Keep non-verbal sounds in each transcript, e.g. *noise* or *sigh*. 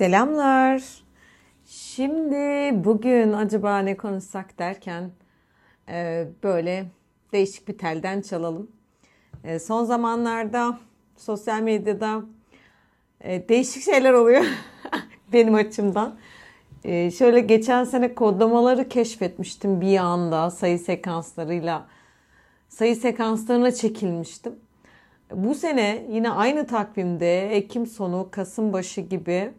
Selamlar. Şimdi bugün acaba ne konuşsak derken e, böyle değişik bir telden çalalım. E, son zamanlarda sosyal medyada e, değişik şeyler oluyor *laughs* benim açımdan. Şöyle geçen sene kodlamaları keşfetmiştim bir anda sayı sekanslarıyla sayı sekanslarına çekilmiştim. Bu sene yine aynı takvimde Ekim sonu Kasım başı gibi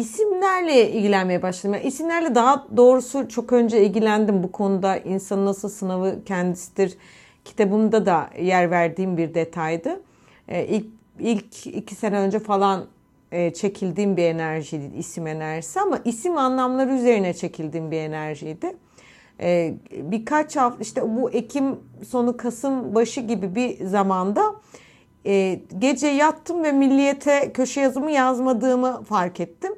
isimlerle ilgilenmeye başladım. Yani isimlerle daha doğrusu çok önce ilgilendim bu konuda. İnsanın nasıl sınavı kendisidir kitabımda da yer verdiğim bir detaydı. Ee, ilk, ilk iki sene önce falan e, çekildiğim bir enerjiydi isim enerjisi ama isim anlamları üzerine çekildiğim bir enerjiydi. Ee, birkaç hafta işte bu Ekim sonu Kasım başı gibi bir zamanda e, gece yattım ve milliyete köşe yazımı yazmadığımı fark ettim.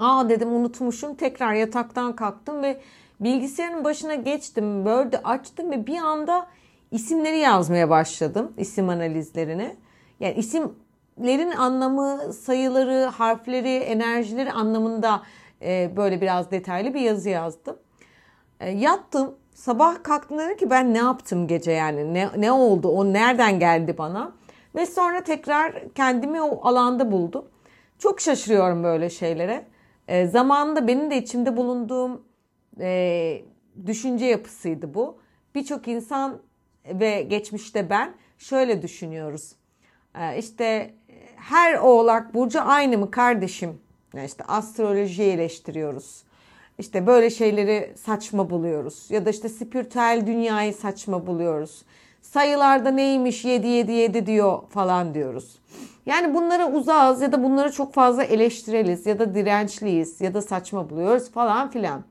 Aa dedim unutmuşum. Tekrar yataktan kalktım ve bilgisayarın başına geçtim. Word'ü açtım ve bir anda isimleri yazmaya başladım. isim analizlerini. Yani isimlerin anlamı, sayıları, harfleri, enerjileri anlamında e, böyle biraz detaylı bir yazı yazdım. E, yattım. Sabah kalktım dedim ki ben ne yaptım gece yani ne, ne oldu o nereden geldi bana ve sonra tekrar kendimi o alanda buldum. Çok şaşırıyorum böyle şeylere. E, zamanında benim de içimde bulunduğum e, düşünce yapısıydı bu. Birçok insan ve geçmişte ben şöyle düşünüyoruz. E, işte her oğlak burcu aynı mı kardeşim? Yani işte astrolojiyi eleştiriyoruz. İşte böyle şeyleri saçma buluyoruz. Ya da işte spiritüel dünyayı saçma buluyoruz. Sayılarda neymiş 7 7 7 diyor falan diyoruz. Yani bunlara uzağız ya da bunları çok fazla eleştireliz ya da dirençliyiz ya da saçma buluyoruz falan filan.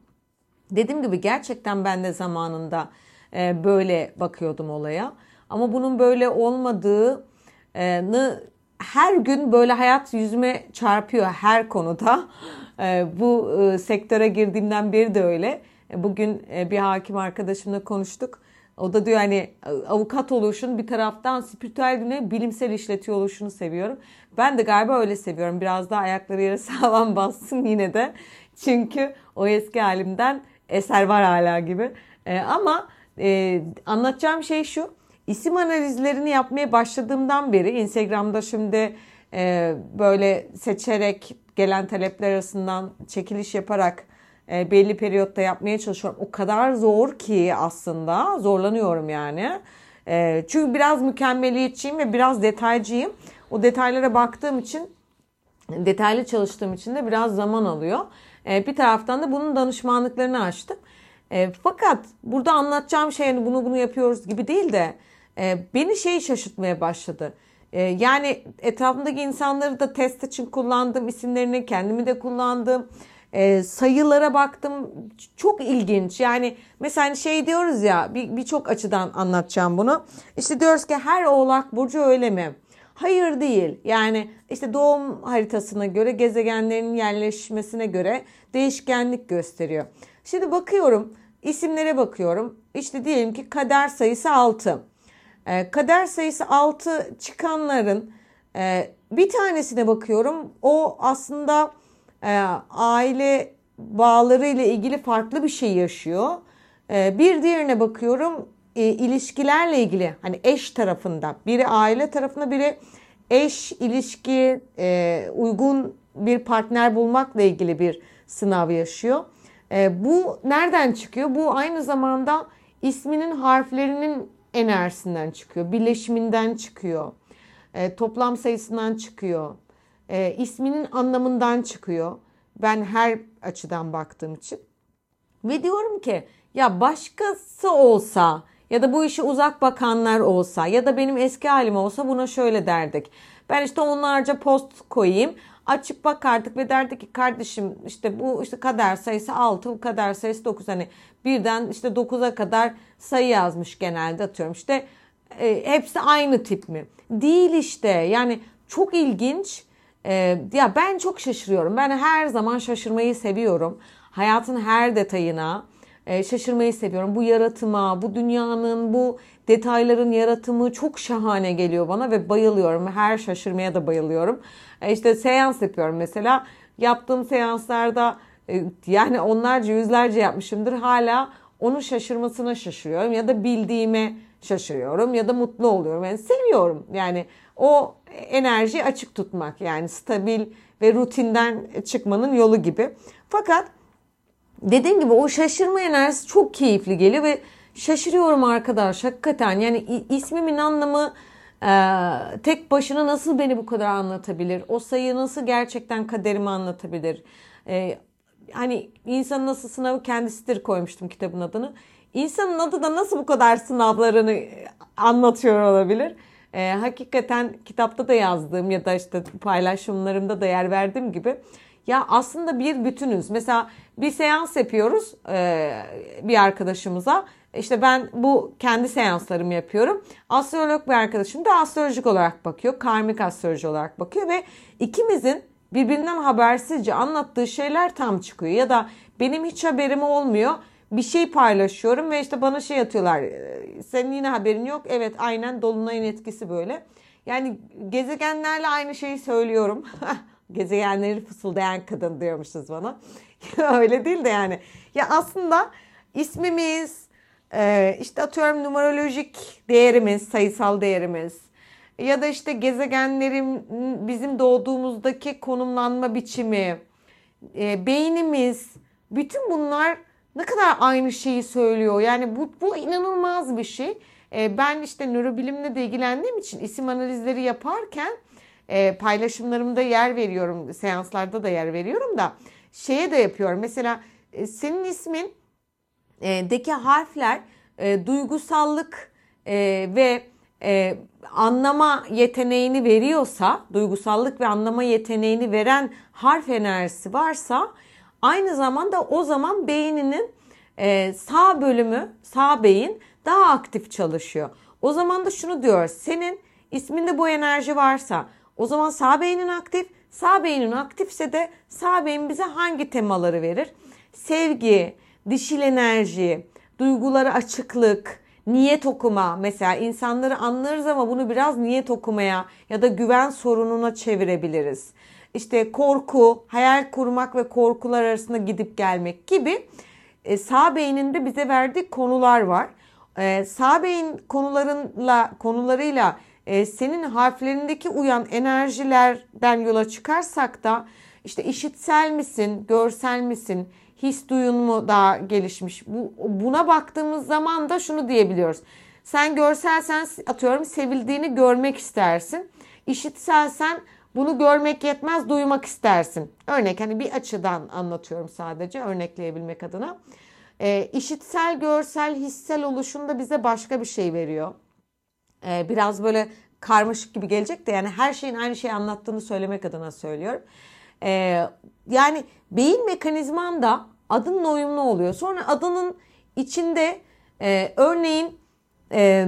Dediğim gibi gerçekten ben de zamanında e, böyle bakıyordum olaya. Ama bunun böyle olmadığını her gün böyle hayat yüzüme çarpıyor her konuda. E, bu e, sektöre girdiğimden beri de öyle. Bugün bir hakim arkadaşımla konuştuk. O da diyor hani avukat oluşun bir taraftan spiritüel dünya bilimsel işletiyor oluşunu seviyorum. Ben de galiba öyle seviyorum. Biraz daha ayakları yere *laughs* sağlam bassın yine de. Çünkü o eski halimden eser var hala gibi. Ee, ama e, anlatacağım şey şu. İsim analizlerini yapmaya başladığımdan beri Instagram'da şimdi e, böyle seçerek gelen talepler arasından çekiliş yaparak e, belli periyotta yapmaya çalışıyorum. O kadar zor ki aslında zorlanıyorum yani. E, çünkü biraz mükemmeliyetçiyim ve biraz detaycıyım. O detaylara baktığım için detaylı çalıştığım için de biraz zaman alıyor. E, bir taraftan da bunun danışmanlıklarını açtım. fakat burada anlatacağım şey hani bunu bunu yapıyoruz gibi değil de beni şey şaşırtmaya başladı. yani etrafımdaki insanları da test için kullandım, isimlerini kendimi de kullandım. E, sayılara baktım çok ilginç. Yani mesela hani şey diyoruz ya birçok bir açıdan anlatacağım bunu. İşte diyoruz ki her oğlak burcu öyle mi? Hayır değil. Yani işte doğum haritasına göre gezegenlerin yerleşmesine göre değişkenlik gösteriyor. Şimdi bakıyorum isimlere bakıyorum. İşte diyelim ki kader sayısı 6. E, kader sayısı 6 çıkanların e, bir tanesine bakıyorum. O aslında aile bağları ile ilgili farklı bir şey yaşıyor. E, bir diğerine bakıyorum e, ilişkilerle ilgili hani eş tarafında biri aile tarafında biri eş ilişki e, uygun bir partner bulmakla ilgili bir sınav yaşıyor. E, bu nereden çıkıyor? Bu aynı zamanda isminin harflerinin enerjisinden çıkıyor, birleşiminden çıkıyor, e, toplam sayısından çıkıyor e, isminin anlamından çıkıyor. Ben her açıdan baktığım için. Ve diyorum ki ya başkası olsa ya da bu işi uzak bakanlar olsa ya da benim eski halim olsa buna şöyle derdik. Ben işte onlarca post koyayım açıp bakardık ve derdik ki kardeşim işte bu işte kader sayısı 6 bu kader sayısı 9 hani birden işte 9'a kadar sayı yazmış genelde atıyorum işte e, hepsi aynı tip mi? Değil işte yani çok ilginç ee, ya ben çok şaşırıyorum. Ben her zaman şaşırmayı seviyorum. Hayatın her detayına e, şaşırmayı seviyorum. Bu yaratıma, bu dünyanın, bu detayların yaratımı çok şahane geliyor bana ve bayılıyorum. Her şaşırmaya da bayılıyorum. E, işte seans yapıyorum mesela. yaptığım seanslarda e, yani onlarca yüzlerce yapmışımdır. Hala onun şaşırmasına şaşırıyorum ya da bildiğime şaşırıyorum ya da mutlu oluyorum. Yani seviyorum. Yani o enerji açık tutmak yani stabil ve rutinden çıkmanın yolu gibi. Fakat dediğim gibi o şaşırma enerjisi çok keyifli geliyor ve şaşırıyorum arkadaş hakikaten yani ismimin anlamı e, tek başına nasıl beni bu kadar anlatabilir? O sayı nasıl gerçekten kaderimi anlatabilir? E, hani insanın nasıl sınavı kendisidir koymuştum kitabın adını. İnsanın adı da nasıl bu kadar sınavlarını anlatıyor olabilir? E, hakikaten kitapta da yazdığım ya da işte paylaşımlarımda da yer verdiğim gibi ya aslında bir bütünüz. Mesela bir seans yapıyoruz e, bir arkadaşımıza. İşte ben bu kendi seanslarımı yapıyorum. Astrolog bir arkadaşım da astrolojik olarak bakıyor. Karmik astroloji olarak bakıyor ve ikimizin birbirinden habersizce anlattığı şeyler tam çıkıyor. Ya da benim hiç haberim olmuyor. Bir şey paylaşıyorum ve işte bana şey atıyorlar. Ee, senin yine haberin yok. Evet aynen dolunayın etkisi böyle. Yani gezegenlerle aynı şeyi söylüyorum. *laughs* Gezegenleri fısıldayan kadın diyormuşuz bana. *laughs* Öyle değil de yani. Ya aslında ismimiz, e, işte atıyorum numerolojik değerimiz, sayısal değerimiz, ya da işte gezegenlerin bizim doğduğumuzdaki konumlanma biçimi, e, beynimiz, bütün bunlar ne kadar aynı şeyi söylüyor. Yani bu, bu inanılmaz bir şey. E, ben işte nörobilimle de ilgilendiğim için isim analizleri yaparken e, paylaşımlarımda yer veriyorum, seanslarda da yer veriyorum da şeye de yapıyorum. Mesela e, senin ismin e, deki harfler e, duygusallık e, ve e, anlama yeteneğini veriyorsa, duygusallık ve anlama yeteneğini veren harf enerjisi varsa aynı zamanda o zaman beyninin e, sağ bölümü, sağ beyin daha aktif çalışıyor. O zaman da şunu diyor, senin isminde bu enerji varsa o zaman sağ beynin aktif, sağ beynin aktifse de sağ beyin bize hangi temaları verir? Sevgi, dişil enerji, duyguları açıklık, niyet okuma mesela insanları anlarız ama bunu biraz niyet okumaya ya da güven sorununa çevirebiliriz. İşte korku, hayal kurmak ve korkular arasında gidip gelmek gibi e, sağ beyninde bize verdiği konular var. E, sağ beyin konularıyla konularıyla e, senin harflerindeki uyan enerjilerden yola çıkarsak da işte işitsel misin, görsel misin, his duyun mu daha gelişmiş? Bu, buna baktığımız zaman da şunu diyebiliyoruz. Sen görselsen atıyorum sevildiğini görmek istersin. İşitselsen bunu görmek yetmez duymak istersin. Örnek hani bir açıdan anlatıyorum sadece örnekleyebilmek adına. E, işitsel, görsel, hissel oluşumda bize başka bir şey veriyor. E, biraz böyle karmaşık gibi gelecek de yani her şeyin aynı şeyi anlattığını söylemek adına söylüyorum. E, yani beyin mekanizman da adınla uyumlu oluyor. Sonra adının içinde e, örneğin e,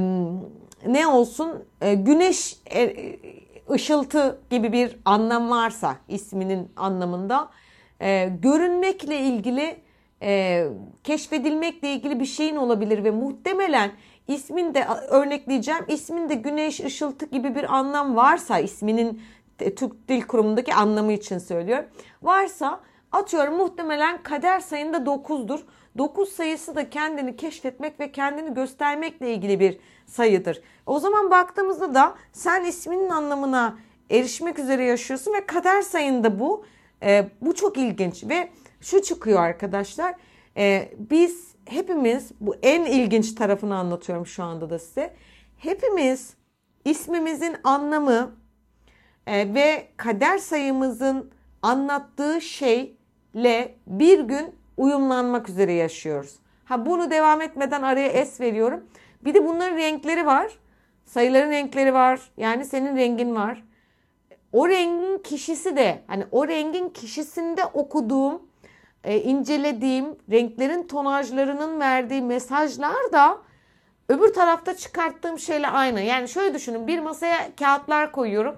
ne olsun e, güneş e, ışıltı gibi bir anlam varsa isminin anlamında e, görünmekle ilgili e, keşfedilmekle ilgili bir şeyin olabilir ve muhtemelen isminde örnekleyeceğim isminde güneş ışıltı gibi bir anlam varsa isminin Türk Dil Kurumu'ndaki anlamı için söylüyorum. Varsa atıyorum muhtemelen kader sayında 9'dur. 9 sayısı da kendini keşfetmek ve kendini göstermekle ilgili bir sayıdır. O zaman baktığımızda da sen isminin anlamına erişmek üzere yaşıyorsun ve kader sayında bu. E, bu çok ilginç ve şu çıkıyor arkadaşlar. E, biz hepimiz bu en ilginç tarafını anlatıyorum şu anda da size. Hepimiz ismimizin anlamı e, ve kader sayımızın anlattığı şeyle bir gün uyumlanmak üzere yaşıyoruz. Ha bunu devam etmeden araya S veriyorum. Bir de bunların renkleri var. Sayıların renkleri var. Yani senin rengin var. O rengin kişisi de hani o rengin kişisinde okuduğum, e, incelediğim renklerin tonajlarının verdiği mesajlar da öbür tarafta çıkarttığım şeyle aynı. Yani şöyle düşünün bir masaya kağıtlar koyuyorum.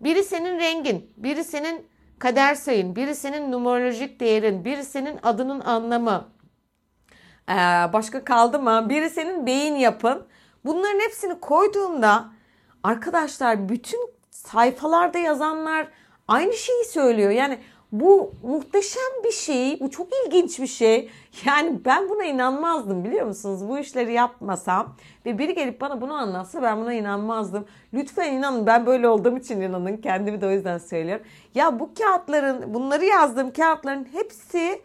Biri senin rengin, biri senin kader sayın, biri senin numerolojik değerin, biri senin adının anlamı. Ee, başka kaldı mı? Biri senin beyin yapın. Bunların hepsini koyduğumda arkadaşlar bütün sayfalarda yazanlar aynı şeyi söylüyor. Yani Bu muhteşem bir şey. Bu çok ilginç bir şey. *laughs* Yani ben buna inanmazdım biliyor musunuz? Bu işleri yapmasam ve biri gelip bana bunu anlatsa ben buna inanmazdım. Lütfen inanın ben böyle olduğum için inanın. Kendimi de o yüzden söylüyorum. Ya bu kağıtların bunları yazdığım kağıtların hepsi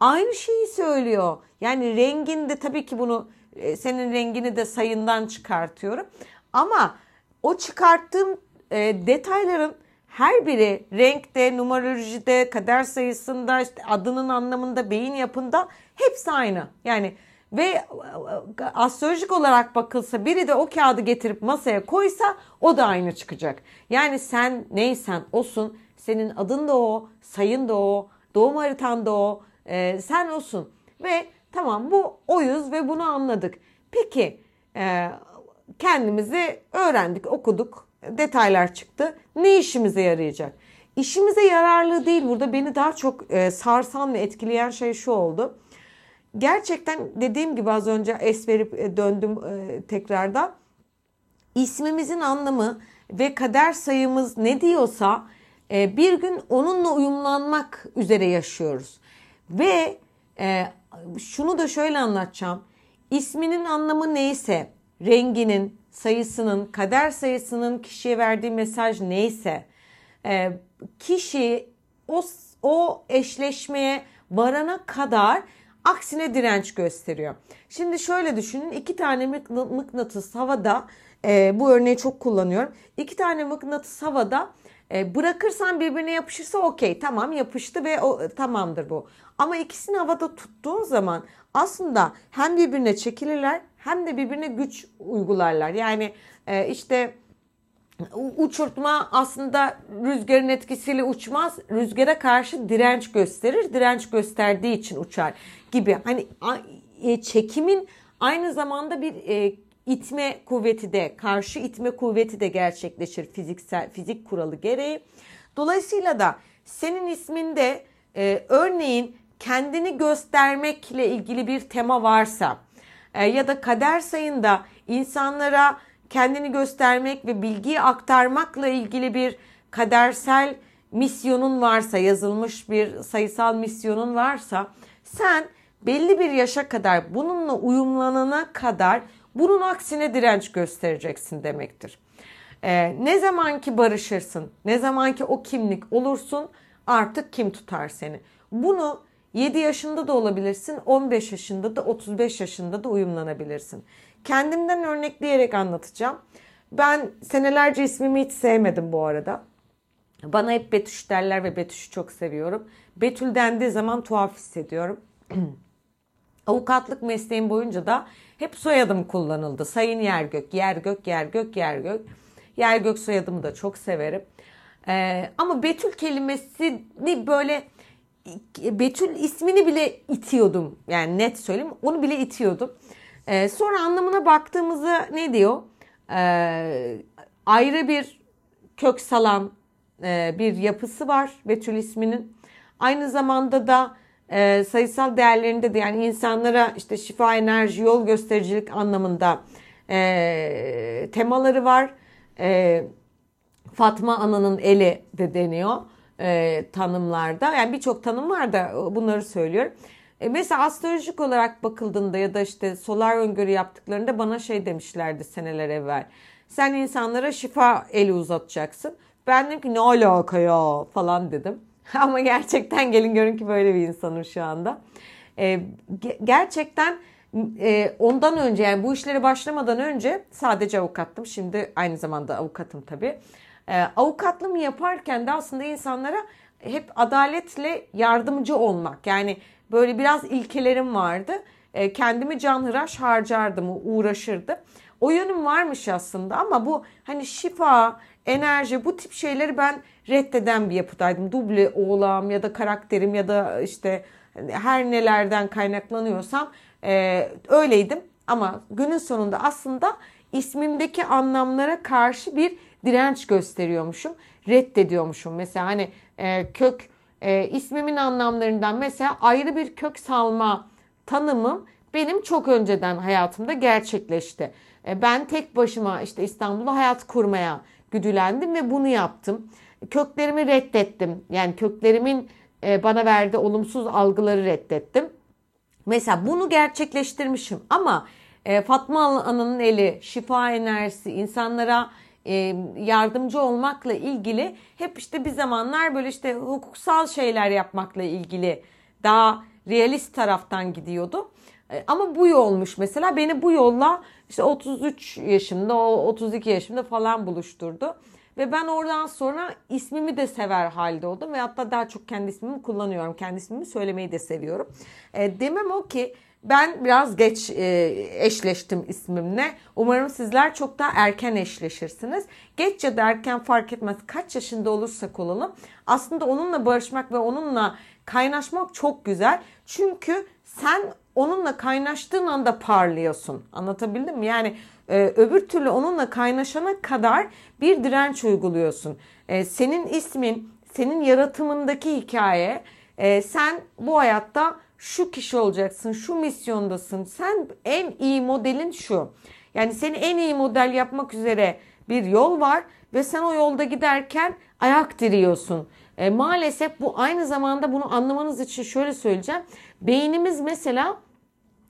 aynı şeyi söylüyor. Yani renginde tabii ki bunu e, senin rengini de sayından çıkartıyorum. Ama o çıkarttığım e, detayların her biri renkte, numerolojide, kader sayısında, işte adının anlamında, beyin yapında hepsi aynı. Yani ve e, astrolojik olarak bakılsa biri de o kağıdı getirip masaya koysa o da aynı çıkacak. Yani sen neysen osun, senin adın da o, sayın da o, doğum haritan da o, e, sen olsun. Ve tamam bu oyuz ve bunu anladık. Peki e, kendimizi öğrendik, okuduk, detaylar çıktı. Ne işimize yarayacak? İşimize yararlı değil. Burada beni daha çok e, sarsan ve etkileyen şey şu oldu. Gerçekten dediğim gibi az önce es verip e, döndüm e, tekrardan. İsmimizin anlamı ve kader sayımız ne diyorsa e, bir gün onunla uyumlanmak üzere yaşıyoruz. Ve e, şunu da şöyle anlatacağım. İsminin anlamı neyse, renginin, sayısının, kader sayısının kişiye verdiği mesaj neyse, e, kişi o, o eşleşmeye varana kadar aksine direnç gösteriyor. Şimdi şöyle düşünün iki tane mıknatıs havada e, bu örneği çok kullanıyorum. İki tane mıknatıs havada e, bırakırsan birbirine yapışırsa okey tamam yapıştı ve o tamamdır bu. Ama ikisini havada tuttuğun zaman aslında hem birbirine çekilirler hem de birbirine güç uygularlar. Yani e, işte uçurtma aslında rüzgarın etkisiyle uçmaz. Rüzgara karşı direnç gösterir. Direnç gösterdiği için uçar gibi. Hani e, çekimin aynı zamanda bir e, itme kuvveti de karşı itme kuvveti de gerçekleşir fiziksel fizik kuralı gereği. Dolayısıyla da senin isminde e, örneğin kendini göstermekle ilgili bir tema varsa e, ya da kader sayında insanlara kendini göstermek ve bilgiyi aktarmakla ilgili bir kadersel misyonun varsa, yazılmış bir sayısal misyonun varsa sen belli bir yaşa kadar bununla uyumlanana kadar bunun aksine direnç göstereceksin demektir. Ee, ne zaman ki barışırsın, ne zaman ki o kimlik olursun artık kim tutar seni. Bunu 7 yaşında da olabilirsin, 15 yaşında da, 35 yaşında da uyumlanabilirsin. Kendimden örnekleyerek anlatacağım. Ben senelerce ismimi hiç sevmedim bu arada. Bana hep Betüş derler ve Betüş'ü çok seviyorum. Betül dendiği zaman tuhaf hissediyorum. *clears throat* Avukatlık mesleğim boyunca da hep soyadım kullanıldı. Sayın Yergök, Yergök, Yergök, Yergök. Yergök soyadımı da çok severim. Ee, ama Betül kelimesini böyle Betül ismini bile itiyordum. Yani net söyleyeyim onu bile itiyordum. Ee, sonra anlamına baktığımızda ne diyor? Ee, ayrı bir kök salan e, bir yapısı var Betül isminin. Aynı zamanda da e, sayısal değerlerinde de yani insanlara işte şifa, enerji, yol göstericilik anlamında e, temaları var. E, Fatma Ana'nın eli de deniyor e, tanımlarda. Yani birçok tanım var da bunları söylüyorum. E, mesela astrolojik olarak bakıldığında ya da işte solar öngörü yaptıklarında bana şey demişlerdi seneler evvel. Sen insanlara şifa eli uzatacaksın. Ben dedim ki ne alaka ya falan dedim. *laughs* Ama gerçekten gelin görün ki böyle bir insanım şu anda. E, gerçekten e, ondan önce yani bu işlere başlamadan önce sadece avukattım. Şimdi aynı zamanda avukatım tabii. E, avukatlığımı yaparken de aslında insanlara hep adaletle yardımcı olmak. Yani böyle biraz ilkelerim vardı. E, kendimi canhıraş harcardım, uğraşırdım. O yönüm varmış aslında ama bu hani şifa, enerji bu tip şeyleri ben reddeden bir yapıdaydım. Duble oğlağım ya da karakterim ya da işte her nelerden kaynaklanıyorsam e, öyleydim. Ama günün sonunda aslında ismimdeki anlamlara karşı bir direnç gösteriyormuşum. Reddediyormuşum. Mesela hani e, kök e, ismimin anlamlarından mesela ayrı bir kök salma tanımım benim çok önceden hayatımda gerçekleşti. E, ben tek başıma işte İstanbul'da hayat kurmaya güdülendim ve bunu yaptım. Köklerimi reddettim. Yani köklerimin e, bana verdiği olumsuz algıları reddettim. Mesela bunu gerçekleştirmişim ama e, Fatma Ana'nın eli, şifa enerjisi, insanlara yardımcı olmakla ilgili hep işte bir zamanlar böyle işte hukuksal şeyler yapmakla ilgili daha realist taraftan gidiyordu. E, ama bu yolmuş mesela beni bu yolla işte 33 yaşımda, 32 yaşımda falan buluşturdu. Ve ben oradan sonra ismimi de sever halde oldum ve hatta daha çok kendi ismimi kullanıyorum. Kendi ismimi söylemeyi de seviyorum. E, demem o ki ben biraz geç e, eşleştim ismimle. Umarım sizler çok daha erken eşleşirsiniz. Geç ya da erken fark etmez. Kaç yaşında olursak olalım. Aslında onunla barışmak ve onunla kaynaşmak çok güzel. Çünkü sen onunla kaynaştığın anda parlıyorsun. Anlatabildim mi? Yani e, öbür türlü onunla kaynaşana kadar bir direnç uyguluyorsun. E, senin ismin, senin yaratımındaki hikaye, e, sen bu hayatta şu kişi olacaksın, şu misyondasın. Sen en iyi modelin şu. Yani seni en iyi model yapmak üzere bir yol var ve sen o yolda giderken ayak diriyorsun. E, maalesef bu aynı zamanda bunu anlamanız için şöyle söyleyeceğim. Beynimiz mesela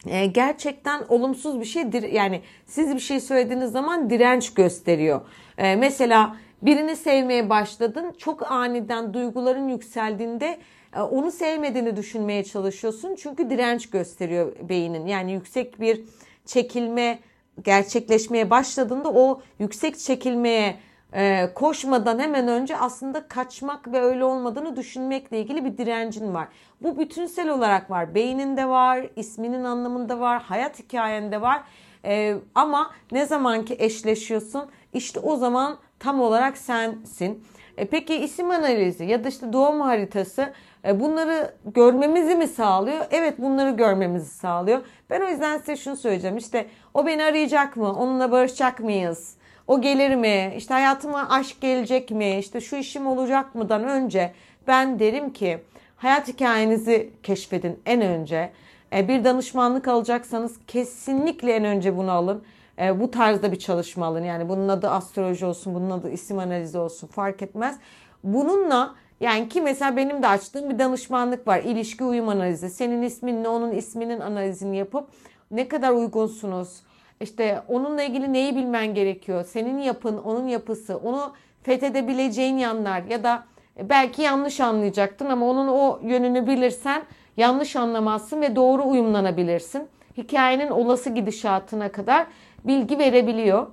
e, gerçekten olumsuz bir şeydir. Yani siz bir şey söylediğiniz zaman direnç gösteriyor. E, mesela birini sevmeye başladın. Çok aniden duyguların yükseldiğinde e, onu sevmediğini düşünmeye çalışıyorsun. Çünkü direnç gösteriyor beynin. Yani yüksek bir çekilme gerçekleşmeye başladığında o yüksek çekilmeye e, koşmadan hemen önce aslında kaçmak ve öyle olmadığını düşünmekle ilgili bir direncin var. Bu bütünsel olarak var. Beyninde var, isminin anlamında var, hayat hikayende var. E, ama ne zaman ki eşleşiyorsun işte o zaman tam olarak sensin. E, peki isim analizi ya da işte doğum haritası e, bunları görmemizi mi sağlıyor? Evet bunları görmemizi sağlıyor. Ben o yüzden size şunu söyleyeceğim. İşte o beni arayacak mı? Onunla barışacak mıyız? O gelir mi? İşte hayatıma aşk gelecek mi? İşte şu işim olacak mıdan önce ben derim ki hayat hikayenizi keşfedin en önce. E, bir danışmanlık alacaksanız kesinlikle en önce bunu alın. E, bu tarzda bir çalışma alın. Yani bunun adı astroloji olsun, bunun adı isim analizi olsun fark etmez. Bununla yani ki mesela benim de açtığım bir danışmanlık var. İlişki uyum analizi. Senin isminle onun isminin analizini yapıp ne kadar uygunsunuz? İşte onunla ilgili neyi bilmen gerekiyor? Senin yapın, onun yapısı, onu fethedebileceğin yanlar ya da belki yanlış anlayacaktın ama onun o yönünü bilirsen yanlış anlamazsın ve doğru uyumlanabilirsin. Hikayenin olası gidişatına kadar bilgi verebiliyor.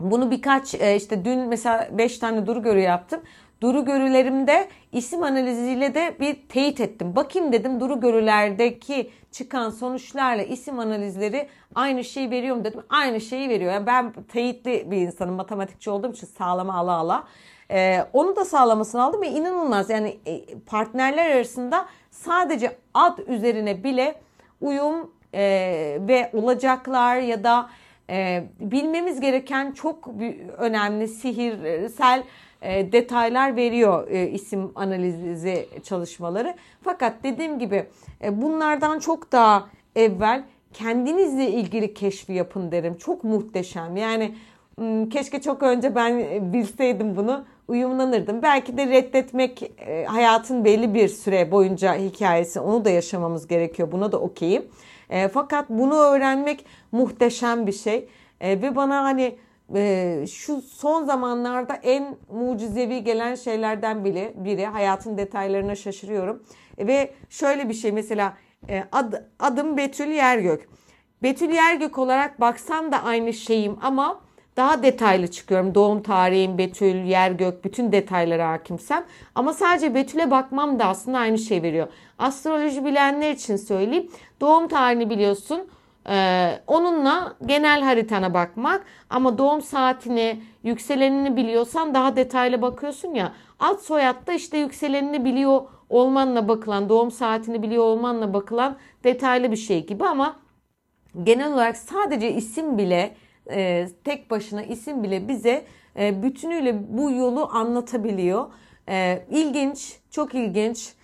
Bunu birkaç e, işte dün mesela 5 tane duru görü yaptım. Duru görülerimde isim analiziyle de bir teyit ettim. Bakayım dedim duru görülerdeki çıkan sonuçlarla isim analizleri aynı şeyi veriyor mu dedim. Aynı şeyi veriyor. Yani ben teyitli bir insanım. Matematikçi olduğum için sağlama ala ala. Ee, onu da sağlamasını aldım ve inanılmaz. Yani e, partnerler arasında sadece ad üzerine bile uyum e, ve olacaklar ya da e, bilmemiz gereken çok önemli sihirsel e, detaylar veriyor e, isim analizi çalışmaları. Fakat dediğim gibi e, bunlardan çok daha evvel kendinizle ilgili keşfi yapın derim. Çok muhteşem. Yani keşke çok önce ben bilseydim bunu uyumlanırdım. Belki de reddetmek hayatın belli bir süre boyunca hikayesi onu da yaşamamız gerekiyor. Buna da okeyim. Fakat bunu öğrenmek muhteşem bir şey. Ve bana hani e, şu son zamanlarda en mucizevi gelen şeylerden biri, biri hayatın detaylarına şaşırıyorum. E, ve şöyle bir şey mesela e, ad, adım Betül Yergök. Betül Yergök olarak baksam da aynı şeyim ama daha detaylı çıkıyorum. Doğum tarihim, Betül, Yergök, bütün detaylara hakimsem. Ama sadece Betül'e bakmam da aslında aynı şey veriyor. Astroloji bilenler için söyleyeyim. Doğum tarihini biliyorsun ee, onunla genel haritana bakmak ama doğum saatini, yükselenini biliyorsan daha detaylı bakıyorsun ya. Alt soyadda işte yükselenini biliyor olmanla bakılan, doğum saatini biliyor olmanla bakılan detaylı bir şey gibi ama genel olarak sadece isim bile e, tek başına isim bile bize e, bütünüyle bu yolu anlatabiliyor. E, ilginç, çok ilginç,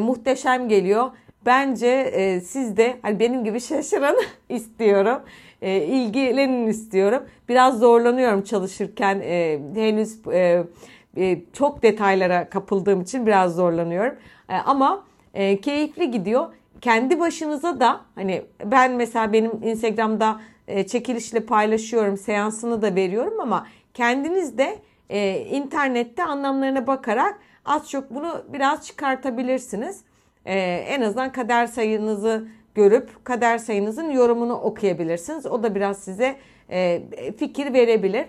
muhteşem geliyor. Bence e, siz de hani benim gibi şaşırın *laughs* istiyorum. E, ilgilenin istiyorum. Biraz zorlanıyorum çalışırken. E, henüz e, e, çok detaylara kapıldığım için biraz zorlanıyorum. E, ama e, keyifli gidiyor. Kendi başınıza da hani ben mesela benim Instagram'da e, çekilişle paylaşıyorum, seansını da veriyorum ama kendiniz de e, internette anlamlarına bakarak az çok bunu biraz çıkartabilirsiniz. E, en azından kader sayınızı görüp kader sayınızın yorumunu okuyabilirsiniz. O da biraz size e, fikir verebilir.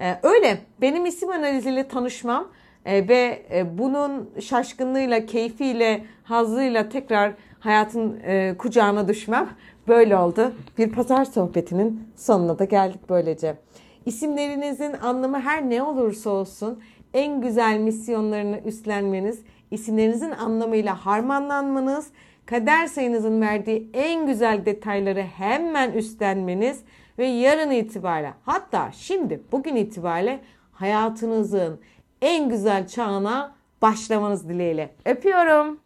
E, öyle benim isim analiziyle tanışmam e, ve e, bunun şaşkınlığıyla, keyfiyle, hazıyla tekrar hayatın e, kucağına düşmem böyle oldu. Bir pazar sohbetinin sonuna da geldik böylece. İsimlerinizin anlamı her ne olursa olsun en güzel misyonlarını üstlenmeniz, isimlerinizin anlamıyla harmanlanmanız, kader sayınızın verdiği en güzel detayları hemen üstlenmeniz ve yarın itibariyle hatta şimdi bugün itibariyle hayatınızın en güzel çağına başlamanız dileğiyle. Öpüyorum.